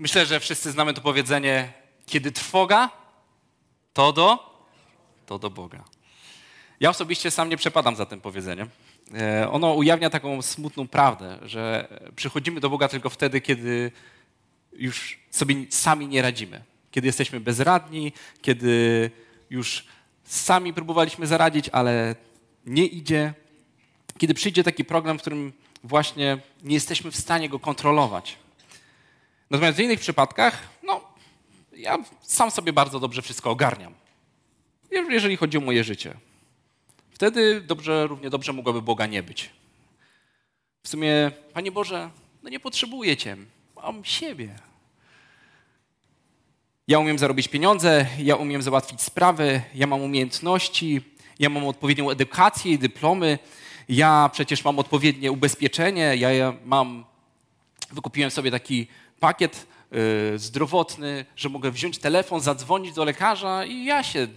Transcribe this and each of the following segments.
Myślę, że wszyscy znamy to powiedzenie, kiedy trwoga, to do, to do Boga. Ja osobiście sam nie przepadam za tym powiedzeniem. E, ono ujawnia taką smutną prawdę, że przychodzimy do Boga tylko wtedy, kiedy już sobie sami nie radzimy. Kiedy jesteśmy bezradni, kiedy już sami próbowaliśmy zaradzić, ale nie idzie. Kiedy przyjdzie taki program, w którym właśnie nie jesteśmy w stanie go kontrolować. Natomiast w innych przypadkach, no, ja sam sobie bardzo dobrze wszystko ogarniam, jeżeli chodzi o moje życie. Wtedy dobrze, równie dobrze mogłoby Boga nie być. W sumie, Panie Boże, no nie potrzebuję Cię, mam siebie. Ja umiem zarobić pieniądze, ja umiem załatwić sprawy, ja mam umiejętności, ja mam odpowiednią edukację i dyplomy, ja przecież mam odpowiednie ubezpieczenie, ja, mam, wykupiłem sobie taki pakiet y, zdrowotny, że mogę wziąć telefon, zadzwonić do lekarza i ja się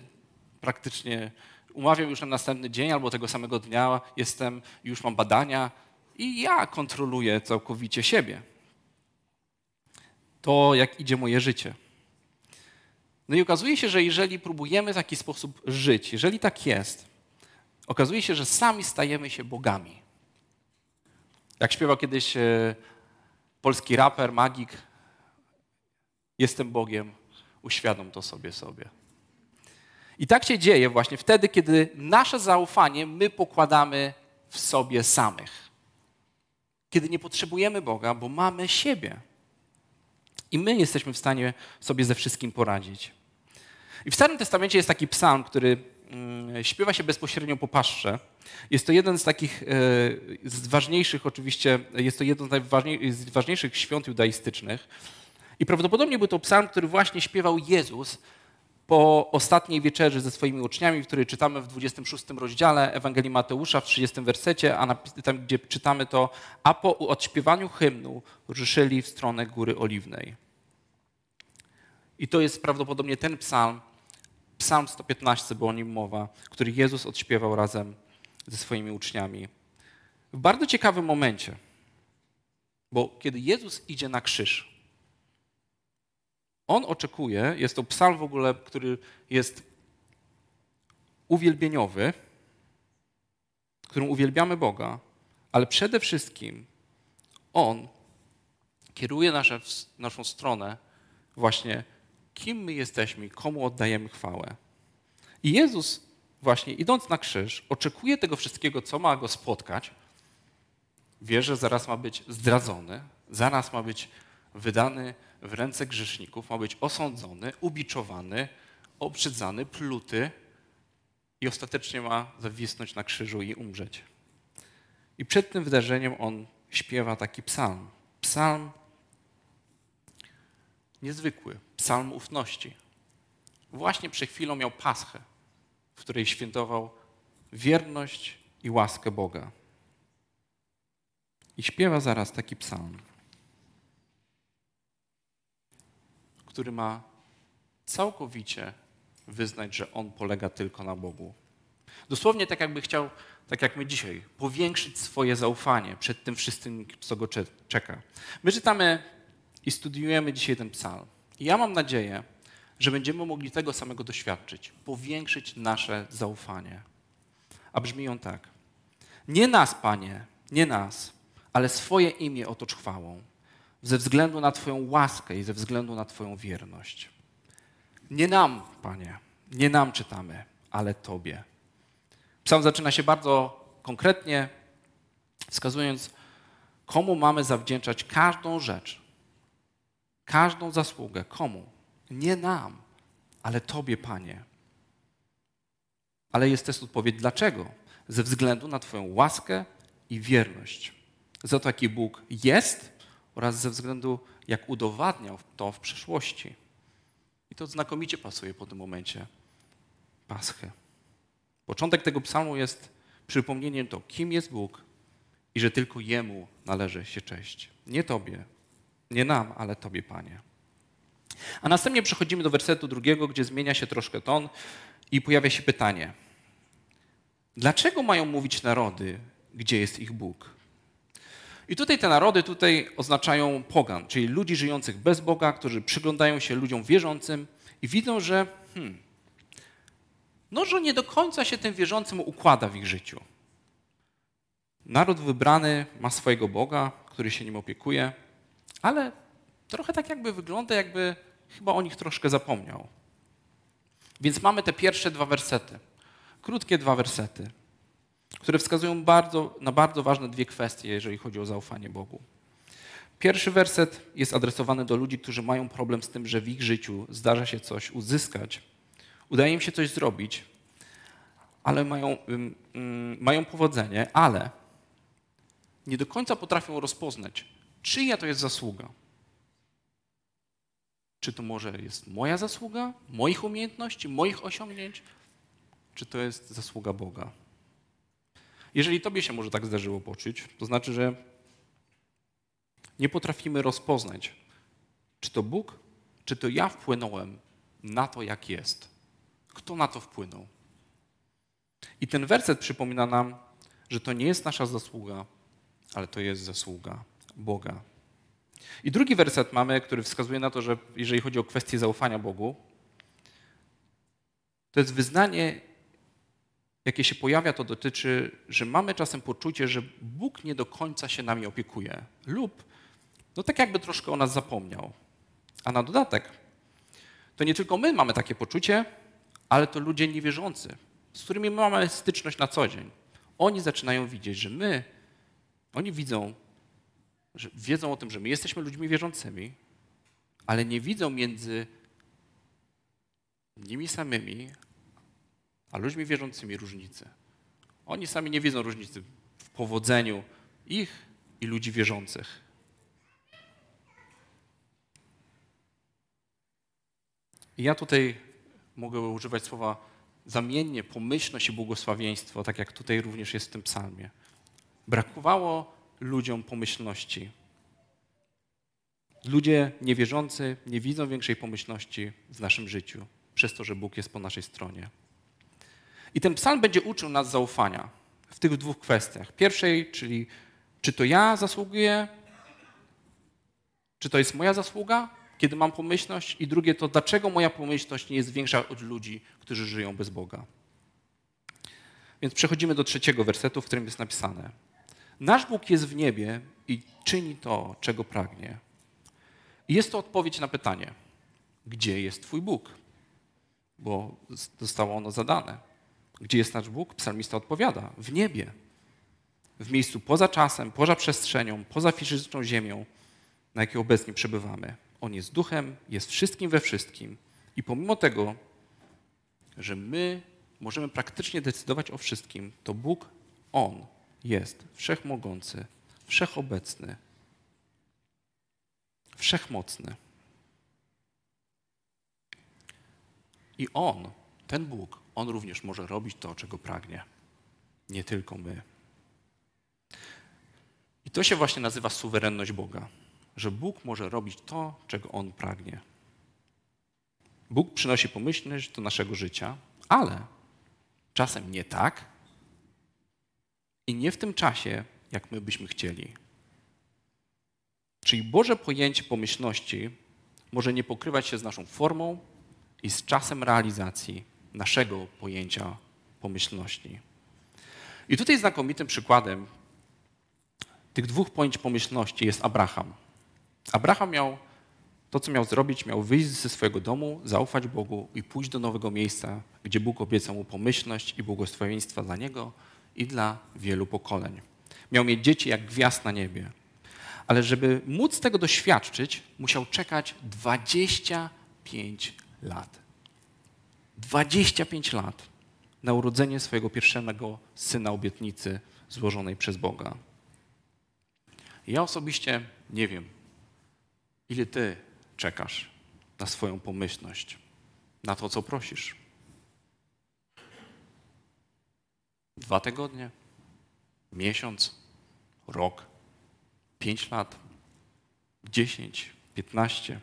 praktycznie umawiam już na następny dzień albo tego samego dnia jestem, już mam badania i ja kontroluję całkowicie siebie. To, jak idzie moje życie. No i okazuje się, że jeżeli próbujemy w taki sposób żyć, jeżeli tak jest, okazuje się, że sami stajemy się bogami. Jak śpiewał kiedyś e, polski raper, magik, jestem Bogiem, uświadom to sobie sobie. I tak się dzieje właśnie wtedy, kiedy nasze zaufanie my pokładamy w sobie samych. Kiedy nie potrzebujemy Boga, bo mamy siebie. I my jesteśmy w stanie sobie ze wszystkim poradzić. I w Starym Testamencie jest taki psalm, który śpiewa się bezpośrednio po paszcze. Jest to jeden z takich e, z ważniejszych, oczywiście, jest to jeden z ważniejszych świąt judaistycznych. I prawdopodobnie był to psalm, który właśnie śpiewał Jezus po ostatniej wieczerzy ze swoimi uczniami, w której czytamy w 26 rozdziale Ewangelii Mateusza w 30 wersecie, a tam, gdzie czytamy to, a po odśpiewaniu hymnu ruszyli w stronę Góry Oliwnej. I to jest prawdopodobnie ten psalm, psalm 115, bo o nim mowa, który Jezus odśpiewał razem ze swoimi uczniami. W bardzo ciekawym momencie, bo kiedy Jezus idzie na krzyż, on oczekuje, jest to psalm w ogóle, który jest uwielbieniowy, którym uwielbiamy Boga, ale przede wszystkim On kieruje nasze, naszą stronę właśnie, kim my jesteśmy, komu oddajemy chwałę. I Jezus właśnie idąc na krzyż, oczekuje tego wszystkiego, co ma go spotkać. Wie, że zaraz ma być zdradzony, zaraz ma być wydany w ręce grzeszników, ma być osądzony, ubiczowany, obrzydzany, pluty i ostatecznie ma zawisnąć na krzyżu i umrzeć. I przed tym wydarzeniem on śpiewa taki psalm. Psalm niezwykły, psalm ufności. Właśnie przed chwilą miał paschę, w której świętował wierność i łaskę Boga. I śpiewa zaraz taki psalm. który ma całkowicie wyznać, że on polega tylko na Bogu. Dosłownie tak, jakby chciał, tak jak my dzisiaj, powiększyć swoje zaufanie przed tym wszystkim, co go czeka. My czytamy i studiujemy dzisiaj ten psalm. Ja mam nadzieję, że będziemy mogli tego samego doświadczyć, powiększyć nasze zaufanie. A brzmi on tak. Nie nas, Panie, nie nas, ale swoje imię otocz chwałą ze względu na Twoją łaskę i ze względu na Twoją wierność. Nie nam, Panie, nie nam czytamy, ale Tobie. Psalm zaczyna się bardzo konkretnie, wskazując, komu mamy zawdzięczać każdą rzecz, każdą zasługę. Komu? Nie nam, ale Tobie, Panie. Ale jest też odpowiedź dlaczego? Ze względu na Twoją łaskę i wierność. Za to, jaki Bóg jest oraz ze względu, jak udowadniał to w przeszłości. I to znakomicie pasuje po tym momencie Paschę. Początek tego psalmu jest przypomnieniem to, kim jest Bóg i że tylko Jemu należy się cześć. Nie Tobie, nie nam, ale Tobie, Panie. A następnie przechodzimy do wersetu drugiego, gdzie zmienia się troszkę ton i pojawia się pytanie. Dlaczego mają mówić narody, gdzie jest ich Bóg? I tutaj te narody tutaj oznaczają pogan, czyli ludzi żyjących bez Boga, którzy przyglądają się ludziom wierzącym i widzą, że hmm, no, że nie do końca się tym wierzącym układa w ich życiu. Naród wybrany ma swojego Boga, który się nim opiekuje, ale trochę tak jakby wygląda, jakby chyba o nich troszkę zapomniał. Więc mamy te pierwsze dwa wersety, krótkie dwa wersety, które wskazują bardzo, na bardzo ważne dwie kwestie, jeżeli chodzi o zaufanie Bogu. Pierwszy werset jest adresowany do ludzi, którzy mają problem z tym, że w ich życiu zdarza się coś uzyskać, udaje im się coś zrobić, ale mają, mają powodzenie, ale nie do końca potrafią rozpoznać, czyja to jest zasługa. Czy to może jest moja zasługa, moich umiejętności, moich osiągnięć, czy to jest zasługa Boga. Jeżeli tobie się może tak zdarzyło poczuć, to znaczy, że nie potrafimy rozpoznać, czy to Bóg, czy to ja wpłynąłem na to, jak jest. Kto na to wpłynął? I ten werset przypomina nam, że to nie jest nasza zasługa, ale to jest zasługa Boga. I drugi werset mamy, który wskazuje na to, że jeżeli chodzi o kwestię zaufania Bogu, to jest wyznanie, jakie się pojawia, to dotyczy, że mamy czasem poczucie, że Bóg nie do końca się nami opiekuje, lub no tak jakby troszkę o nas zapomniał. A na dodatek, to nie tylko my mamy takie poczucie, ale to ludzie niewierzący, z którymi mamy styczność na co dzień. Oni zaczynają widzieć, że my, oni widzą, że wiedzą o tym, że my jesteśmy ludźmi wierzącymi, ale nie widzą między nimi samymi, a ludźmi wierzącymi różnicy. Oni sami nie widzą różnicy w powodzeniu ich i ludzi wierzących. I ja tutaj mogę używać słowa zamiennie pomyślność i błogosławieństwo, tak jak tutaj również jest w tym psalmie. Brakowało ludziom pomyślności. Ludzie niewierzący nie widzą większej pomyślności w naszym życiu, przez to, że Bóg jest po naszej stronie. I ten psalm będzie uczył nas zaufania w tych dwóch kwestiach. Pierwszej, czyli czy to ja zasługuję, czy to jest moja zasługa, kiedy mam pomyślność, i drugie to, dlaczego moja pomyślność nie jest większa od ludzi, którzy żyją bez Boga. Więc przechodzimy do trzeciego wersetu, w którym jest napisane: Nasz Bóg jest w niebie i czyni to, czego pragnie. Jest to odpowiedź na pytanie: Gdzie jest Twój Bóg? Bo zostało ono zadane. Gdzie jest nasz Bóg? Psalmista odpowiada: W niebie. W miejscu poza czasem, poza przestrzenią, poza fizyczną ziemią, na jakiej obecnie przebywamy. On jest duchem, jest wszystkim we wszystkim. I pomimo tego, że my możemy praktycznie decydować o wszystkim, to Bóg, On jest wszechmogący, wszechobecny, wszechmocny. I On, ten Bóg, On również może robić to, czego pragnie. Nie tylko my. I to się właśnie nazywa suwerenność Boga że Bóg może robić to, czego On pragnie. Bóg przynosi pomyślność do naszego życia, ale czasem nie tak i nie w tym czasie, jak my byśmy chcieli. Czyli Boże pojęcie pomyślności może nie pokrywać się z naszą formą i z czasem realizacji naszego pojęcia pomyślności. I tutaj znakomitym przykładem tych dwóch pojęć pomyślności jest Abraham. Abraham miał to, co miał zrobić, miał wyjść ze swojego domu, zaufać Bogu i pójść do nowego miejsca, gdzie Bóg obiecał mu pomyślność i błogosławieństwa dla niego i dla wielu pokoleń. Miał mieć dzieci jak gwiazd na niebie. Ale żeby móc tego doświadczyć, musiał czekać 25 lat. 25 lat na urodzenie swojego pierwszego syna obietnicy złożonej przez Boga. Ja osobiście nie wiem, Ile ty czekasz na swoją pomyślność, na to, co prosisz? Dwa tygodnie? Miesiąc? Rok? Pięć lat? Dziesięć? Piętnaście?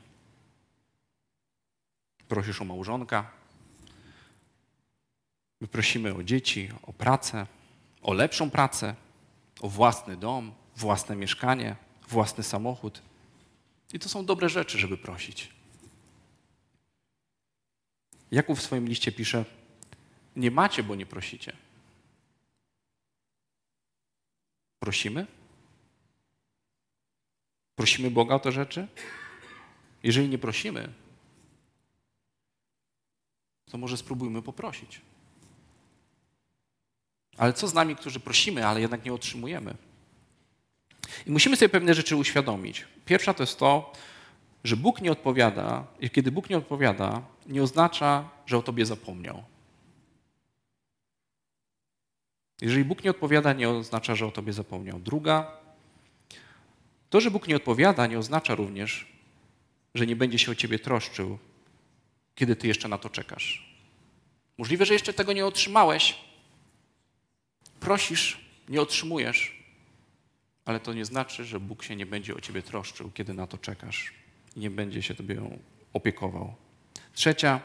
Prosisz o małżonka? My prosimy o dzieci, o pracę, o lepszą pracę, o własny dom, własne mieszkanie, własny samochód. I to są dobre rzeczy, żeby prosić. Jakub w swoim liście pisze: Nie macie, bo nie prosicie. Prosimy? Prosimy Boga o te rzeczy? Jeżeli nie prosimy, to może spróbujmy poprosić. Ale co z nami, którzy prosimy, ale jednak nie otrzymujemy? I musimy sobie pewne rzeczy uświadomić. Pierwsza to jest to, że Bóg nie odpowiada, i kiedy Bóg nie odpowiada, nie oznacza, że o tobie zapomniał. Jeżeli Bóg nie odpowiada, nie oznacza, że o tobie zapomniał. Druga, to, że Bóg nie odpowiada, nie oznacza również, że nie będzie się o ciebie troszczył, kiedy ty jeszcze na to czekasz. Możliwe, że jeszcze tego nie otrzymałeś. Prosisz, nie otrzymujesz, ale to nie znaczy, że Bóg się nie będzie o ciebie troszczył, kiedy na to czekasz i nie będzie się tobie opiekował. Trzecia,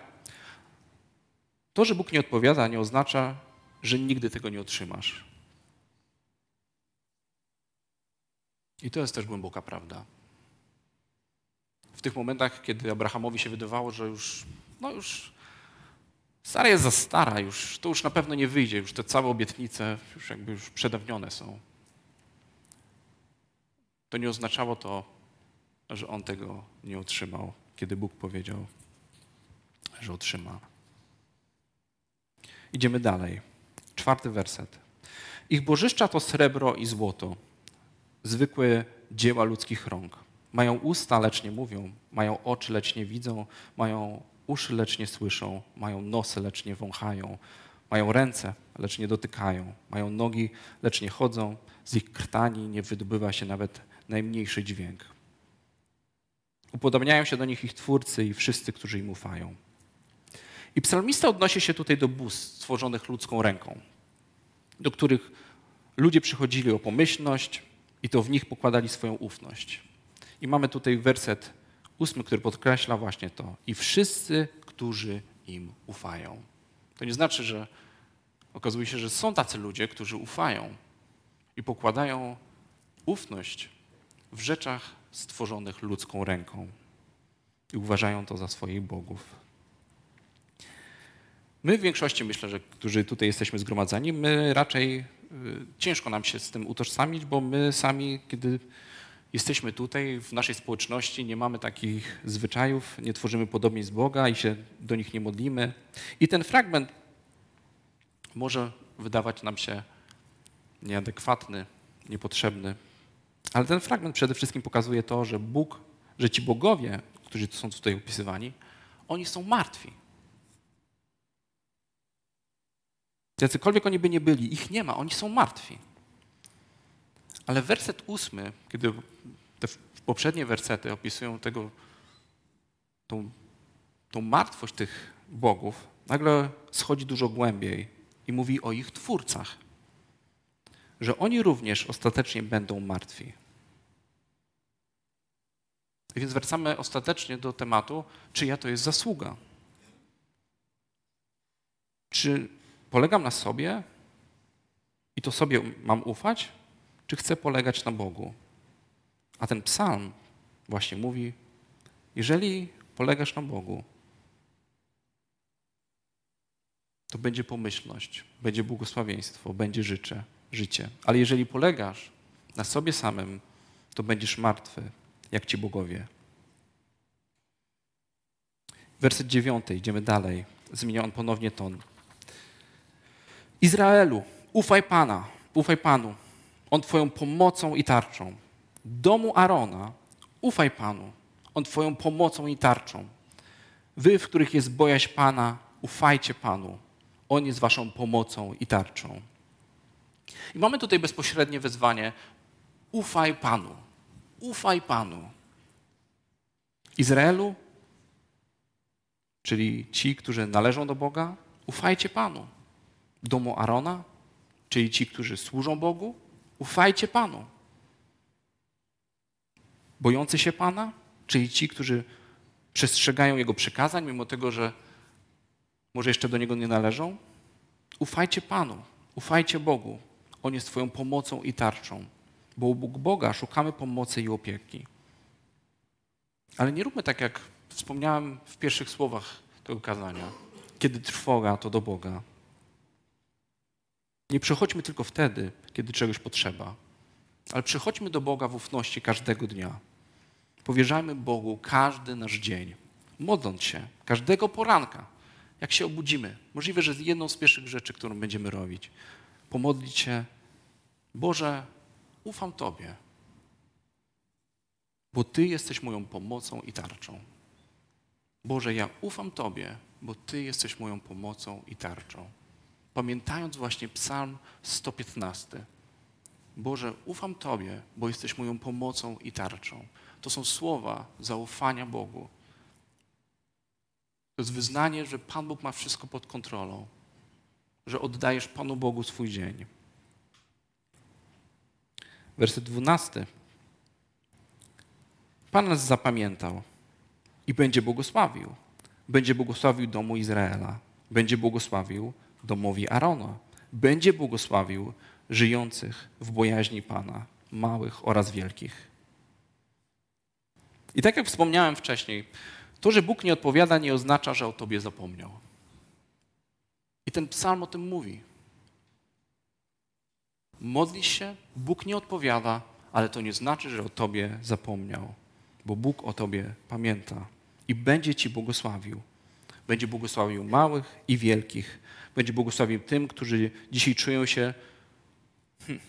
to, że Bóg nie odpowiada, nie oznacza, że nigdy tego nie otrzymasz. I to jest też głęboka prawda. W tych momentach, kiedy Abrahamowi się wydawało, że już, no już Sara jest za stara, już, to już na pewno nie wyjdzie, już te całe obietnice już jakby już przedawnione są. To nie oznaczało to, że on tego nie otrzymał, kiedy Bóg powiedział, że otrzyma. Idziemy dalej. Czwarty werset. Ich bożyszcza to srebro i złoto, zwykłe dzieła ludzkich rąk. Mają usta, lecz nie mówią, mają oczy, lecz nie widzą, mają uszy, lecz nie słyszą, mają nosy, lecz nie wąchają, mają ręce, lecz nie dotykają, mają nogi, lecz nie chodzą, z ich krtani nie wydobywa się nawet najmniejszy dźwięk. Upodobniają się do nich ich twórcy i wszyscy, którzy im ufają. I psalmista odnosi się tutaj do bóstw stworzonych ludzką ręką, do których ludzie przychodzili o pomyślność i to w nich pokładali swoją ufność. I mamy tutaj werset ósmy, który podkreśla właśnie to. I wszyscy, którzy im ufają. To nie znaczy, że okazuje się, że są tacy ludzie, którzy ufają i pokładają ufność w rzeczach stworzonych ludzką ręką i uważają to za swoich bogów. My w większości, myślę, że którzy tutaj jesteśmy zgromadzeni, my raczej y, ciężko nam się z tym utożsamić, bo my sami, kiedy jesteśmy tutaj w naszej społeczności, nie mamy takich zwyczajów, nie tworzymy podobieństw Boga i się do nich nie modlimy. I ten fragment może wydawać nam się nieadekwatny, niepotrzebny, ale ten fragment przede wszystkim pokazuje to, że Bóg, że ci bogowie, którzy są tutaj opisywani, oni są martwi. Jacykolwiek oni by nie byli, ich nie ma, oni są martwi. Ale werset ósmy, kiedy te poprzednie wersety opisują tego, tą, tą martwość tych bogów, nagle schodzi dużo głębiej i mówi o ich twórcach. Że oni również ostatecznie będą martwi. I więc wracamy ostatecznie do tematu, czyja to jest zasługa. Czy polegam na sobie i to sobie mam ufać, czy chcę polegać na Bogu? A ten psalm właśnie mówi, jeżeli polegasz na Bogu, to będzie pomyślność, będzie błogosławieństwo, będzie życie, życie. Ale jeżeli polegasz na sobie samym, to będziesz martwy, jak ci bogowie. Werset dziewiąty, idziemy dalej. Zmienia on ponownie ton. Izraelu, ufaj Pana, ufaj Panu. On Twoją pomocą i tarczą. Domu Arona, ufaj Panu. On Twoją pomocą i tarczą. Wy, w których jest bojaźń Pana, ufajcie Panu. On jest Waszą pomocą i tarczą. I mamy tutaj bezpośrednie wezwanie: ufaj Panu. Ufaj Panu. Izraelu, czyli ci, którzy należą do Boga, ufajcie Panu. Domu Arona, czyli ci, którzy służą Bogu, ufajcie Panu. Bojący się Pana, czyli ci, którzy przestrzegają Jego przykazań, mimo tego, że może jeszcze do Niego nie należą, ufajcie Panu, ufajcie Bogu. On jest Twoją pomocą i tarczą. bo u Boga szukamy pomocy i opieki. Ale nie róbmy tak, jak wspomniałem w pierwszych słowach tego kazania. Kiedy trwoga, to do Boga. Nie przychodźmy tylko wtedy, kiedy czegoś potrzeba, ale przychodźmy do Boga w ufności każdego dnia. Powierzajmy Bogu każdy nasz dzień, modląc się każdego poranka, jak się obudzimy. Możliwe, że jedną z pierwszych rzeczy, którą będziemy robić, pomodlić się, Boże, ufam Tobie, bo Ty jesteś moją pomocą i tarczą. Boże, ja ufam Tobie, bo Ty jesteś moją pomocą i tarczą. Pamiętając właśnie Psalm 115. Boże, ufam Tobie, bo jesteś moją pomocą i tarczą. To są słowa zaufania Bogu. To jest wyznanie, że Pan Bóg ma wszystko pod kontrolą, że oddajesz Panu Bogu swój dzień. Werset 12. Pan nas zapamiętał i będzie błogosławił. Będzie błogosławił domu Izraela. Będzie błogosławił domowi Arona. Będzie błogosławił żyjących w bojaźni Pana, małych oraz wielkich. I tak jak wspomniałem wcześniej, to, że Bóg nie odpowiada, nie oznacza, że o Tobie zapomniał. I ten psalm o tym mówi. Modlisz się, Bóg nie odpowiada, ale to nie znaczy, że o Tobie zapomniał, bo Bóg o Tobie pamięta i będzie Ci błogosławił. Będzie błogosławił małych i wielkich. Będzie błogosławił tym, którzy dzisiaj czują się, hmm,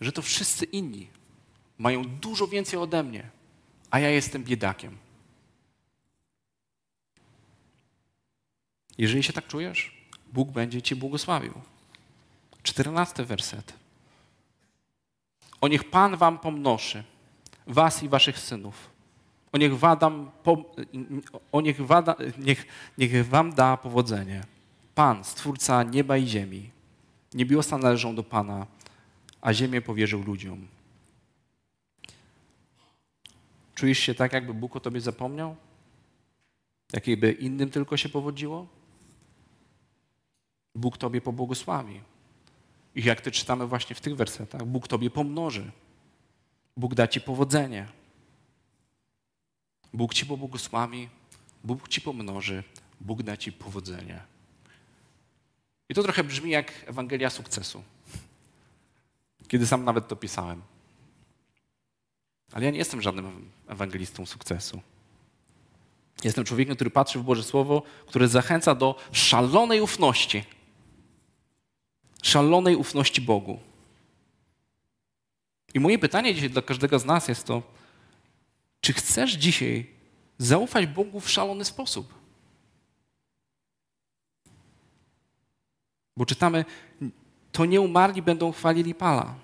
że to wszyscy inni mają dużo więcej ode mnie, a ja jestem biedakiem. Jeżeli się tak czujesz, Bóg będzie Ci błogosławił. Czternasty werset. O niech Pan wam pomnoszy, was i waszych synów. O niech, wadam, o niech, wada, niech, niech wam da powodzenie. Pan, Stwórca nieba i ziemi. Niebiosa należą do Pana, a ziemię powierzył ludziom. Czujesz się tak, jakby Bóg o tobie zapomniał? Jakby innym tylko się powodziło? Bóg tobie pobłogosławi. I jak ty czytamy właśnie w tych wersetach, Bóg tobie pomnoży. Bóg da ci powodzenie. Bóg ci pobłogosławi, Bóg ci pomnoży, Bóg da ci powodzenie. I to trochę brzmi jak Ewangelia sukcesu. Kiedy sam nawet to pisałem. Ale ja nie jestem żadnym ewangelistą sukcesu. Jestem człowiekiem, który patrzy w Boże Słowo, które zachęca do szalonej ufności szalonej ufności Bogu. I moje pytanie dzisiaj dla każdego z nas jest to, czy chcesz dzisiaj zaufać Bogu w szalony sposób? Bo czytamy, to nie umarli będą chwalili Pana,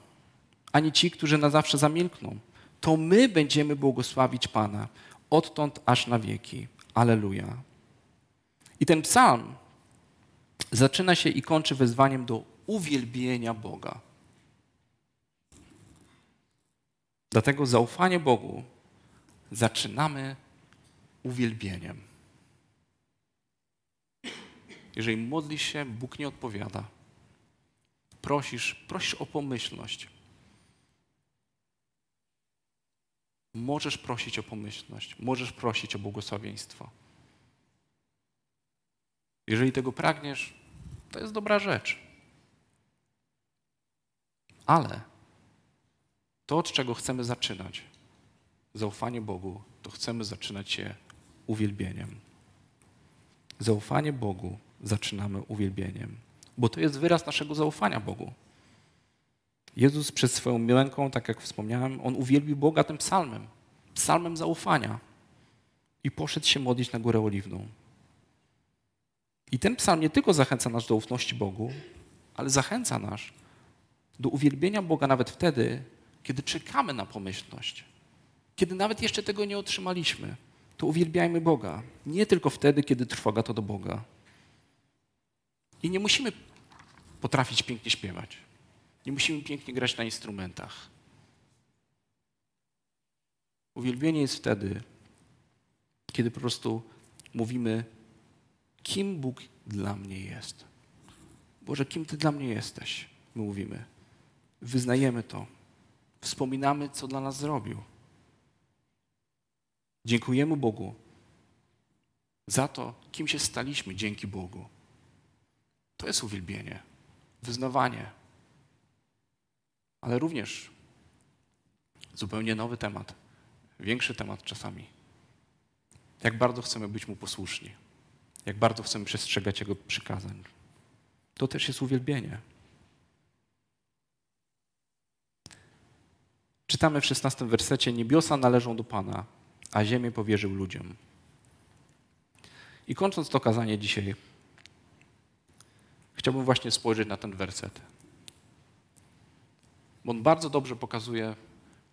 ani ci, którzy na zawsze zamilkną. To my będziemy błogosławić Pana odtąd aż na wieki. Aleluja. I ten psalm zaczyna się i kończy wezwaniem do uwielbienia Boga. Dlatego zaufanie Bogu zaczynamy uwielbieniem. Jeżeli modlisz się, Bóg nie odpowiada. Prosisz, prosisz o pomyślność. Możesz prosić o pomyślność, możesz prosić o błogosławieństwo. Jeżeli tego pragniesz, to jest dobra rzecz. Ale to, od czego chcemy zaczynać, zaufanie Bogu, to chcemy zaczynać się uwielbieniem. Zaufanie Bogu zaczynamy uwielbieniem, bo to jest wyraz naszego zaufania Bogu. Jezus przez swoją miłęką, tak jak wspomniałem, on uwielbił Boga tym psalmem, psalmem zaufania i poszedł się modlić na górę oliwną. I ten psalm nie tylko zachęca nas do ufności Bogu, ale zachęca nas do uwielbienia Boga nawet wtedy, kiedy czekamy na pomyślność, kiedy nawet jeszcze tego nie otrzymaliśmy, to uwielbiajmy Boga. Nie tylko wtedy, kiedy trwoga to do Boga. I nie musimy potrafić pięknie śpiewać. Nie musimy pięknie grać na instrumentach. Uwielbienie jest wtedy, kiedy po prostu mówimy, kim Bóg dla mnie jest. Boże, kim Ty dla mnie jesteś? My mówimy wyznajemy to. Wspominamy, co dla nas zrobił. Dziękujemy Bogu za to, kim się staliśmy dzięki Bogu. To jest uwielbienie, wyznawanie. Ale również zupełnie nowy temat, większy temat czasami. Jak bardzo chcemy być Mu posłuszni, jak bardzo chcemy przestrzegać Jego przykazań. To też jest uwielbienie. Czytamy w szesnastym wersecie: Niebiosa należą do Pana, a ziemię powierzył ludziom. I kończąc to kazanie dzisiaj, chciałbym właśnie spojrzeć na ten werset. Bo on bardzo dobrze pokazuje,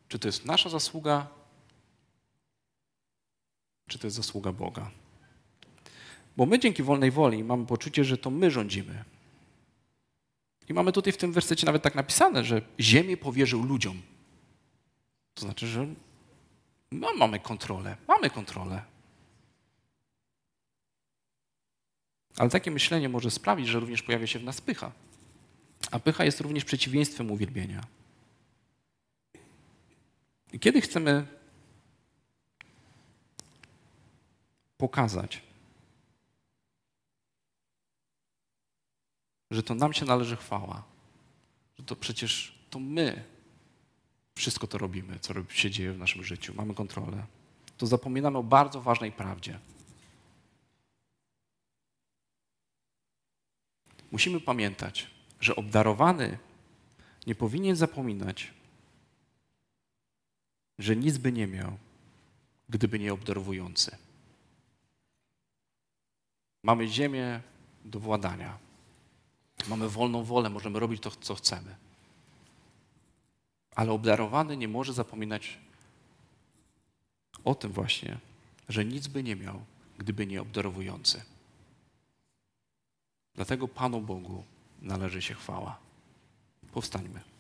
czy to jest nasza zasługa, czy to jest zasługa Boga. Bo my dzięki wolnej woli mamy poczucie, że to my rządzimy. I mamy tutaj w tym wersecie nawet tak napisane, że ziemię powierzył ludziom. To znaczy, że my mamy kontrolę. Mamy kontrolę. Ale takie myślenie może sprawić, że również pojawia się w nas pycha. A pycha jest również przeciwieństwem uwielbienia. I kiedy chcemy pokazać, że to nam się należy chwała, że to przecież to my wszystko to robimy, co się dzieje w naszym życiu, mamy kontrolę, to zapominamy o bardzo ważnej prawdzie. Musimy pamiętać, że obdarowany nie powinien zapominać, że nic by nie miał, gdyby nie obdarowujący. Mamy ziemię do władania. Mamy wolną wolę, możemy robić to, co chcemy. Ale obdarowany nie może zapominać o tym właśnie, że nic by nie miał, gdyby nie obdarowujący. Dlatego Panu Bogu należy się chwała. Powstańmy.